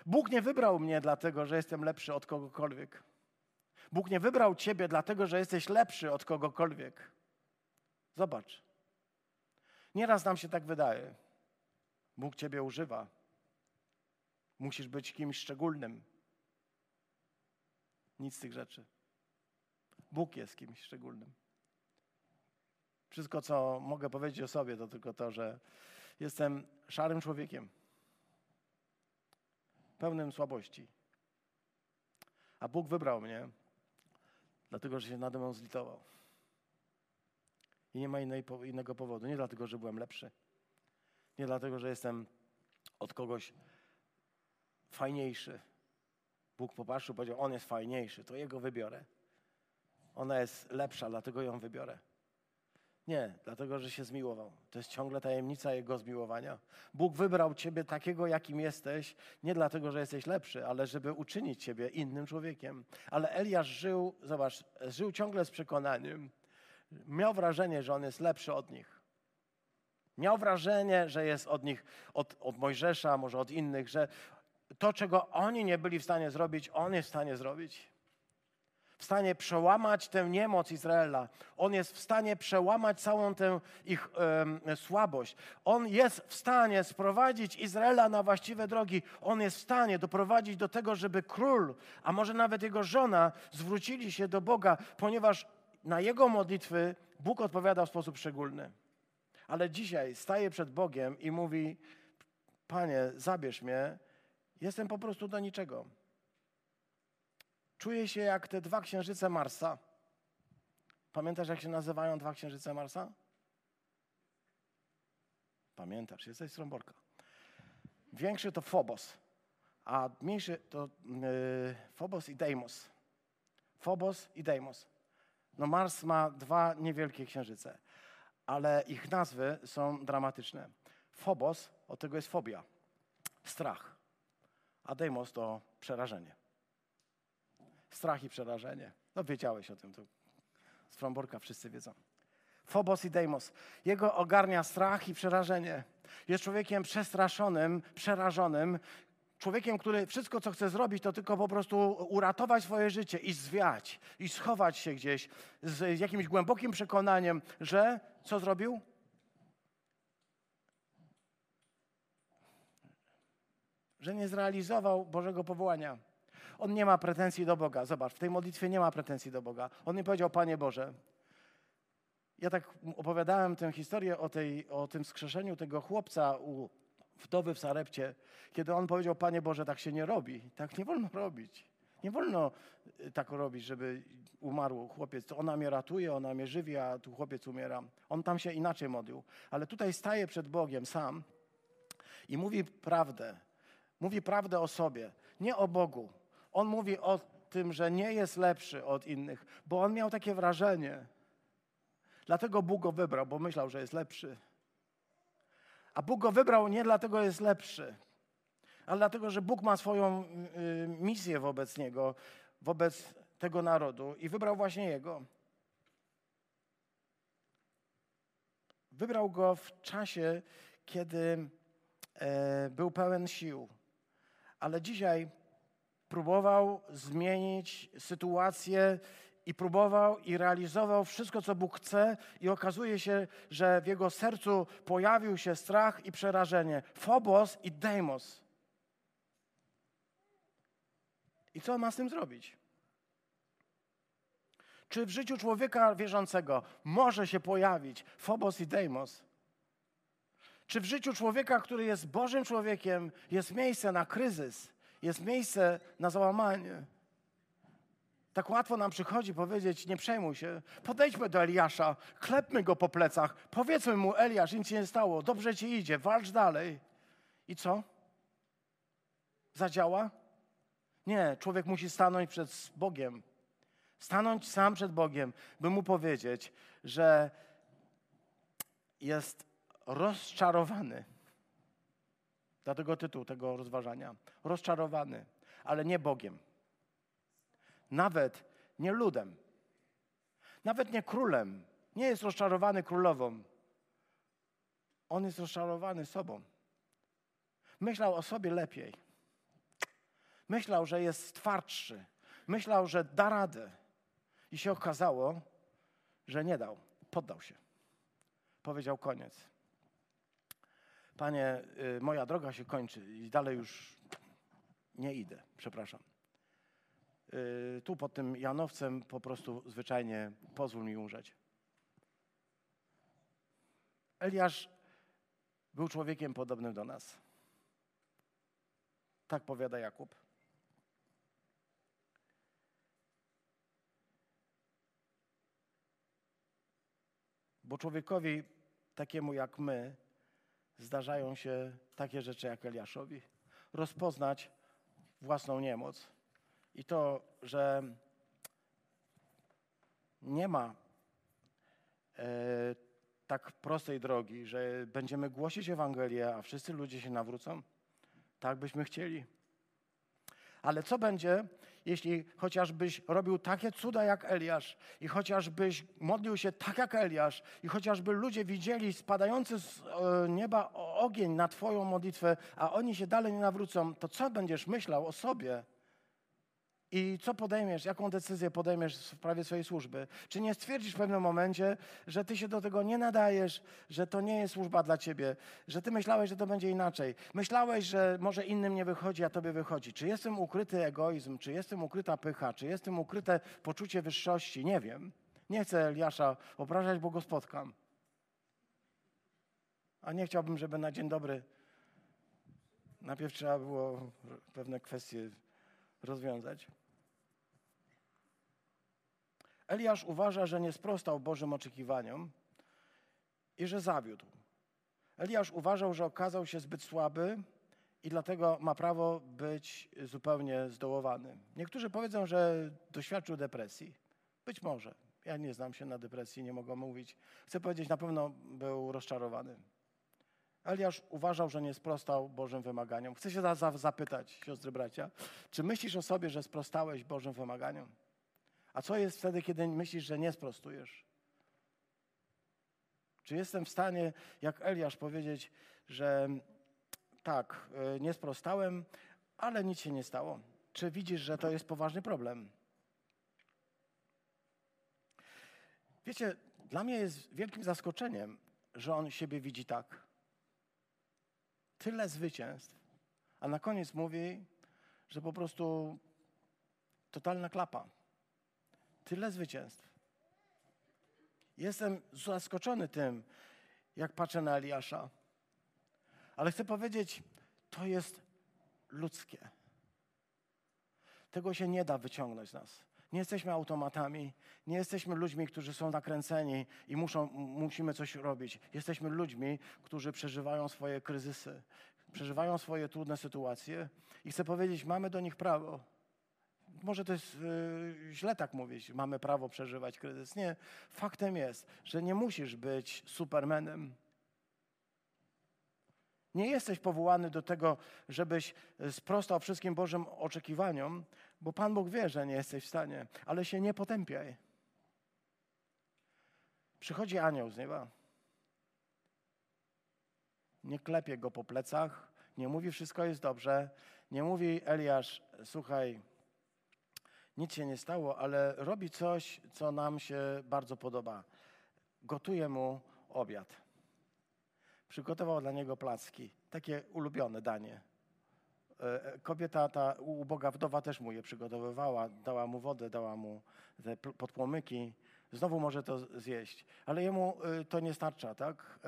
Bóg nie wybrał mnie dlatego, że jestem lepszy od kogokolwiek. Bóg nie wybrał ciebie dlatego, że jesteś lepszy od kogokolwiek. Zobacz. Nieraz nam się tak wydaje. Bóg ciebie używa. Musisz być kimś szczególnym. Nic z tych rzeczy. Bóg jest kimś szczególnym. Wszystko, co mogę powiedzieć o sobie, to tylko to, że jestem szarym człowiekiem, pełnym słabości. A Bóg wybrał mnie, dlatego że się nade mną zlitował. I nie ma innej, innego powodu. Nie dlatego, że byłem lepszy. Nie dlatego, że jestem od kogoś fajniejszy. Bóg popatrzył, powiedział, on jest fajniejszy, to jego wybiorę. Ona jest lepsza, dlatego ją wybiorę. Nie, dlatego, że się zmiłował. To jest ciągle tajemnica Jego zmiłowania. Bóg wybrał Ciebie takiego, jakim jesteś, nie dlatego, że jesteś lepszy, ale żeby uczynić Ciebie innym człowiekiem. Ale Eliasz żył, zobacz, żył ciągle z przekonaniem. Miał wrażenie, że on jest lepszy od nich. Miał wrażenie, że jest od nich, od, od Mojżesza, może od innych, że to, czego oni nie byli w stanie zrobić, on jest w stanie zrobić. W stanie przełamać tę niemoc Izraela. On jest w stanie przełamać całą tę ich słabość. On jest w stanie sprowadzić Izraela na właściwe drogi. On jest w stanie doprowadzić do tego, żeby król, a może nawet jego żona, zwrócili się do Boga, ponieważ na jego modlitwy Bóg odpowiada w sposób szczególny. Ale dzisiaj staje przed Bogiem i mówi: Panie, zabierz mnie, Jestem po prostu do niczego. Czuję się jak te dwa księżyce Marsa. Pamiętasz, jak się nazywają dwa księżyce Marsa? Pamiętasz, jesteś z. Większy to Phobos, a mniejszy to yy, Phobos i Deimos. Phobos i Deimos. No Mars ma dwa niewielkie księżyce, ale ich nazwy są dramatyczne. Phobos, od tego jest fobia, strach a Deimos to przerażenie. Strach i przerażenie. No wiedziałeś o tym, to z Fromborka wszyscy wiedzą. Phobos i Deimos. Jego ogarnia strach i przerażenie. Jest człowiekiem przestraszonym, przerażonym, człowiekiem, który wszystko, co chce zrobić, to tylko po prostu uratować swoje życie i zwiać, i schować się gdzieś z jakimś głębokim przekonaniem, że co zrobił? że nie zrealizował Bożego powołania. On nie ma pretensji do Boga. Zobacz, w tej modlitwie nie ma pretensji do Boga. On nie powiedział, Panie Boże. Ja tak opowiadałem tę historię o, tej, o tym skrzeszeniu tego chłopca u wdowy w Sarepcie, kiedy on powiedział, Panie Boże, tak się nie robi, tak nie wolno robić. Nie wolno y, tak robić, żeby umarł chłopiec. Ona mnie ratuje, ona mnie żywi, a tu chłopiec umiera. On tam się inaczej modlił. Ale tutaj staje przed Bogiem sam i mówi prawdę. Mówi prawdę o sobie, nie o Bogu. On mówi o tym, że nie jest lepszy od innych, bo on miał takie wrażenie. Dlatego Bóg go wybrał, bo myślał, że jest lepszy. A Bóg go wybrał nie dlatego, jest lepszy, ale dlatego, że Bóg ma swoją y, misję wobec niego, wobec tego narodu i wybrał właśnie jego. Wybrał go w czasie, kiedy e, był pełen sił. Ale dzisiaj próbował zmienić sytuację i próbował i realizował wszystko, co Bóg chce, i okazuje się, że w jego sercu pojawił się strach i przerażenie. Phobos i Deimos. I co ma z tym zrobić? Czy w życiu człowieka wierzącego może się pojawić Phobos i Deimos? Czy w życiu człowieka, który jest Bożym człowiekiem, jest miejsce na kryzys, jest miejsce na załamanie? Tak łatwo nam przychodzi powiedzieć, nie przejmuj się. Podejdźmy do Eliasza, klepmy go po plecach, powiedzmy mu, Eliasz, nic nie stało, dobrze ci idzie, walcz dalej. I co? Zadziała? Nie, człowiek musi stanąć przed Bogiem. Stanąć sam przed Bogiem, by mu powiedzieć, że jest rozczarowany. Dlatego tytuł tego rozważania. Rozczarowany, ale nie Bogiem. Nawet nie ludem. Nawet nie królem. Nie jest rozczarowany królową. On jest rozczarowany sobą. Myślał o sobie lepiej. Myślał, że jest twardszy. Myślał, że da radę. I się okazało, że nie dał. Poddał się. Powiedział koniec. Panie, y, moja droga się kończy i dalej już nie idę. Przepraszam. Y, tu pod tym Janowcem po prostu zwyczajnie pozwól mi umrzeć. Eliasz był człowiekiem podobnym do nas. Tak powiada Jakub. Bo człowiekowi takiemu jak my zdarzają się takie rzeczy jak Eliaszowi. Rozpoznać własną niemoc i to, że nie ma e, tak prostej drogi, że będziemy głosić Ewangelię, a wszyscy ludzie się nawrócą. Tak byśmy chcieli. Ale co będzie, jeśli chociażbyś robił takie cuda jak Eliasz i chociażbyś modlił się tak jak Eliasz i chociażby ludzie widzieli spadający z e, nieba ogień na Twoją modlitwę, a oni się dalej nie nawrócą, to co będziesz myślał o sobie? I co podejmiesz, jaką decyzję podejmiesz w sprawie swojej służby? Czy nie stwierdzisz w pewnym momencie, że ty się do tego nie nadajesz, że to nie jest służba dla ciebie, że ty myślałeś, że to będzie inaczej? Myślałeś, że może innym nie wychodzi, a tobie wychodzi. Czy jestem ukryty egoizm, czy jestem ukryta pycha, czy jestem ukryte poczucie wyższości? Nie wiem. Nie chcę Eliasza obrażać, bo go spotkam. A nie chciałbym, żeby na dzień dobry najpierw trzeba było pewne kwestie rozwiązać. Eliasz uważa, że nie sprostał Bożym oczekiwaniom i że zawiódł. Eliasz uważał, że okazał się zbyt słaby i dlatego ma prawo być zupełnie zdołowany. Niektórzy powiedzą, że doświadczył depresji. Być może. Ja nie znam się na depresji, nie mogę mówić. Chcę powiedzieć, na pewno był rozczarowany. Eliasz uważał, że nie sprostał Bożym wymaganiom. Chcę się zapytać, siostry bracia, czy myślisz o sobie, że sprostałeś Bożym wymaganiom? A co jest wtedy, kiedy myślisz, że nie sprostujesz? Czy jestem w stanie, jak Eliasz, powiedzieć, że tak, e, nie sprostałem, ale nic się nie stało? Czy widzisz, że to jest poważny problem? Wiecie, dla mnie jest wielkim zaskoczeniem, że on siebie widzi tak. Tyle zwycięstw, a na koniec mówi, że po prostu totalna klapa. Tyle zwycięstw. Jestem zaskoczony tym, jak patrzę na Eliasza. Ale chcę powiedzieć, to jest ludzkie. Tego się nie da wyciągnąć z nas. Nie jesteśmy automatami, nie jesteśmy ludźmi, którzy są nakręceni i muszą, musimy coś robić. Jesteśmy ludźmi, którzy przeżywają swoje kryzysy, przeżywają swoje trudne sytuacje i chcę powiedzieć, mamy do nich prawo. Może to jest yy, źle tak mówić, mamy prawo przeżywać kryzys. Nie, faktem jest, że nie musisz być supermenem. Nie jesteś powołany do tego, żebyś sprostał wszystkim Bożym oczekiwaniom, bo Pan Bóg wie, że nie jesteś w stanie, ale się nie potępiaj. Przychodzi anioł z nieba. Nie klepie go po plecach, nie mówi wszystko jest dobrze, nie mówi Eliasz, słuchaj, nic się nie stało, ale robi coś, co nam się bardzo podoba. Gotuje mu obiad. Przygotował dla niego placki, takie ulubione danie. E, e, kobieta, ta uboga wdowa też mu je przygotowywała, dała mu wodę, dała mu te podpłomyki. Znowu może to zjeść, ale jemu y, to nie starcza, tak?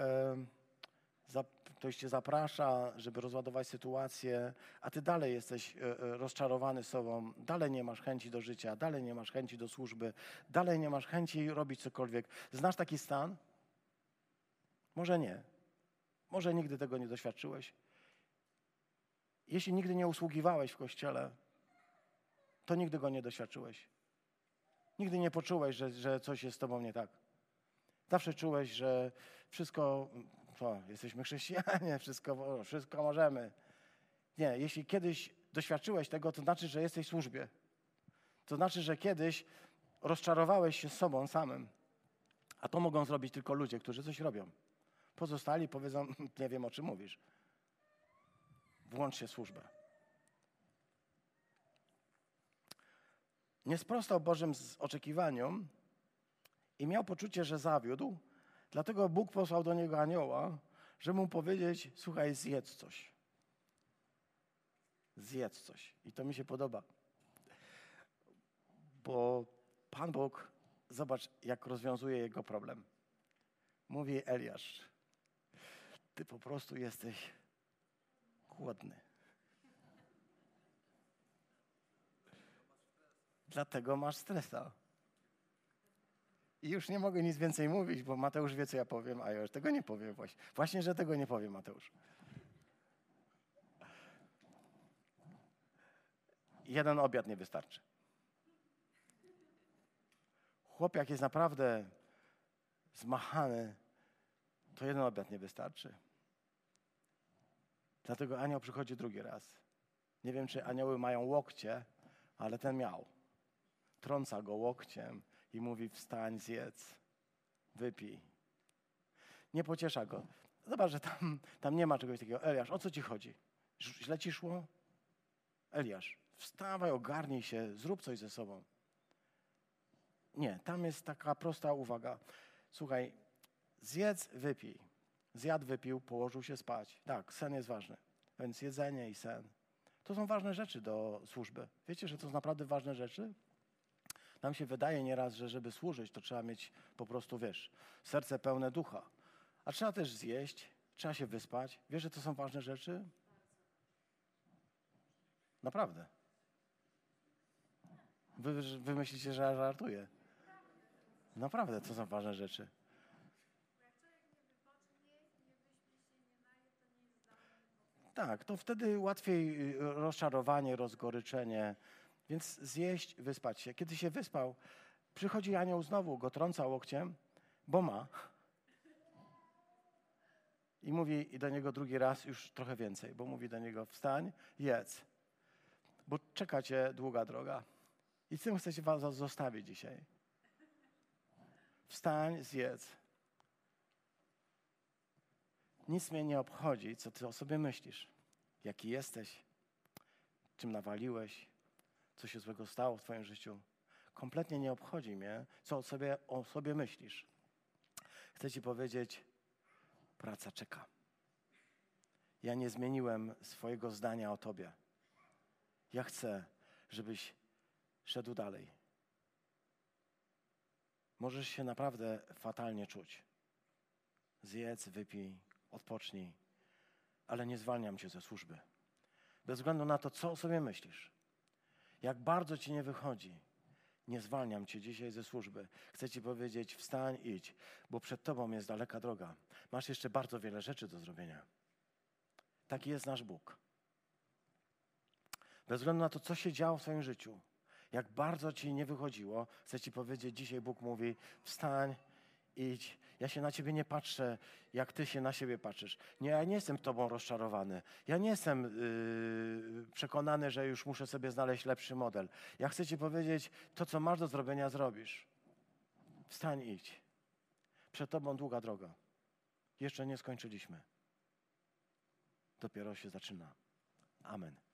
Ktoś cię zaprasza, żeby rozładować sytuację, a ty dalej jesteś e, rozczarowany sobą, dalej nie masz chęci do życia, dalej nie masz chęci do służby, dalej nie masz chęci robić cokolwiek. Znasz taki stan? Może nie. Może nigdy tego nie doświadczyłeś. Jeśli nigdy nie usługiwałeś w kościele, to nigdy go nie doświadczyłeś. Nigdy nie poczułeś, że, że coś jest z tobą nie tak. Zawsze czułeś, że wszystko, co, jesteśmy chrześcijanie, wszystko, wszystko możemy. Nie, jeśli kiedyś doświadczyłeś tego, to znaczy, że jesteś w służbie. To znaczy, że kiedyś rozczarowałeś się sobą samym. A to mogą zrobić tylko ludzie, którzy coś robią. Pozostali powiedzą, nie wiem o czym mówisz. Włączcie służbę. Nie sprostał Bożym oczekiwaniom i miał poczucie, że zawiódł, dlatego Bóg posłał do niego anioła, żeby mu powiedzieć: Słuchaj, zjedz coś. Zjedz coś. I to mi się podoba. Bo Pan Bóg, zobacz, jak rozwiązuje jego problem. Mówi Eliasz, ty po prostu jesteś głodny. Dlatego masz stresa. I już nie mogę nic więcej mówić, bo Mateusz wie, co ja powiem, a ja już tego nie powiem właśnie. Właśnie, że tego nie powiem, Mateusz. Jeden obiad nie wystarczy. Chłop, jak jest naprawdę zmachany, to jeden obiad nie wystarczy. Dlatego anioł przychodzi drugi raz. Nie wiem, czy anioły mają łokcie, ale ten miał. Trąca go łokciem i mówi: Wstań, zjedz, wypij. Nie pociesza go. Zobacz, że tam, tam nie ma czegoś takiego. Eliasz, o co ci chodzi? Źle ci szło? Eliasz, wstawaj, ogarnij się, zrób coś ze sobą. Nie, tam jest taka prosta uwaga. Słuchaj, zjedz, wypij. Zjadł, wypił, położył się spać. Tak, sen jest ważny. Więc jedzenie i sen. To są ważne rzeczy do służby. Wiecie, że to są naprawdę ważne rzeczy? Nam się wydaje nieraz, że żeby służyć, to trzeba mieć po prostu, wiesz, serce pełne ducha. A trzeba też zjeść, trzeba się wyspać. Wiesz, że to są ważne rzeczy? Naprawdę. Wy, wy myślicie, że ja żartuję. Naprawdę, to są ważne rzeczy. Tak, to wtedy łatwiej y, rozczarowanie, rozgoryczenie. Więc zjeść, wyspać się. Kiedy się wyspał, przychodzi anioł znowu, go trąca łokciem, bo ma. I mówi do niego drugi raz już trochę więcej, bo mówi do niego wstań, jedz, bo czeka cię długa droga. I tym chcę was zostawić dzisiaj. Wstań, zjedz. Nic mnie nie obchodzi, co ty o sobie myślisz, jaki jesteś, czym nawaliłeś, co się złego stało w Twoim życiu. Kompletnie nie obchodzi mnie, co o sobie, o sobie myślisz. Chcę Ci powiedzieć, praca czeka. Ja nie zmieniłem swojego zdania o Tobie. Ja chcę, żebyś szedł dalej. Możesz się naprawdę fatalnie czuć. Zjedz, wypij, odpocznij. ale nie zwalniam cię ze służby. Bez względu na to, co o sobie myślisz, jak bardzo ci nie wychodzi, nie zwalniam cię dzisiaj ze służby. Chcę ci powiedzieć, wstań, idź, bo przed tobą jest daleka droga. Masz jeszcze bardzo wiele rzeczy do zrobienia. Taki jest nasz Bóg. Bez względu na to, co się działo w Twoim życiu, jak bardzo Ci nie wychodziło, chcę Ci powiedzieć, dzisiaj Bóg mówi: wstań, idź. Ja się na Ciebie nie patrzę, jak Ty się na siebie patrzysz. Nie, ja nie jestem Tobą rozczarowany. Ja nie jestem yy, przekonany, że już muszę sobie znaleźć lepszy model. Ja chcę Ci powiedzieć, to, co masz do zrobienia, zrobisz. Wstań, idź. Przed Tobą długa droga. Jeszcze nie skończyliśmy. Dopiero się zaczyna. Amen.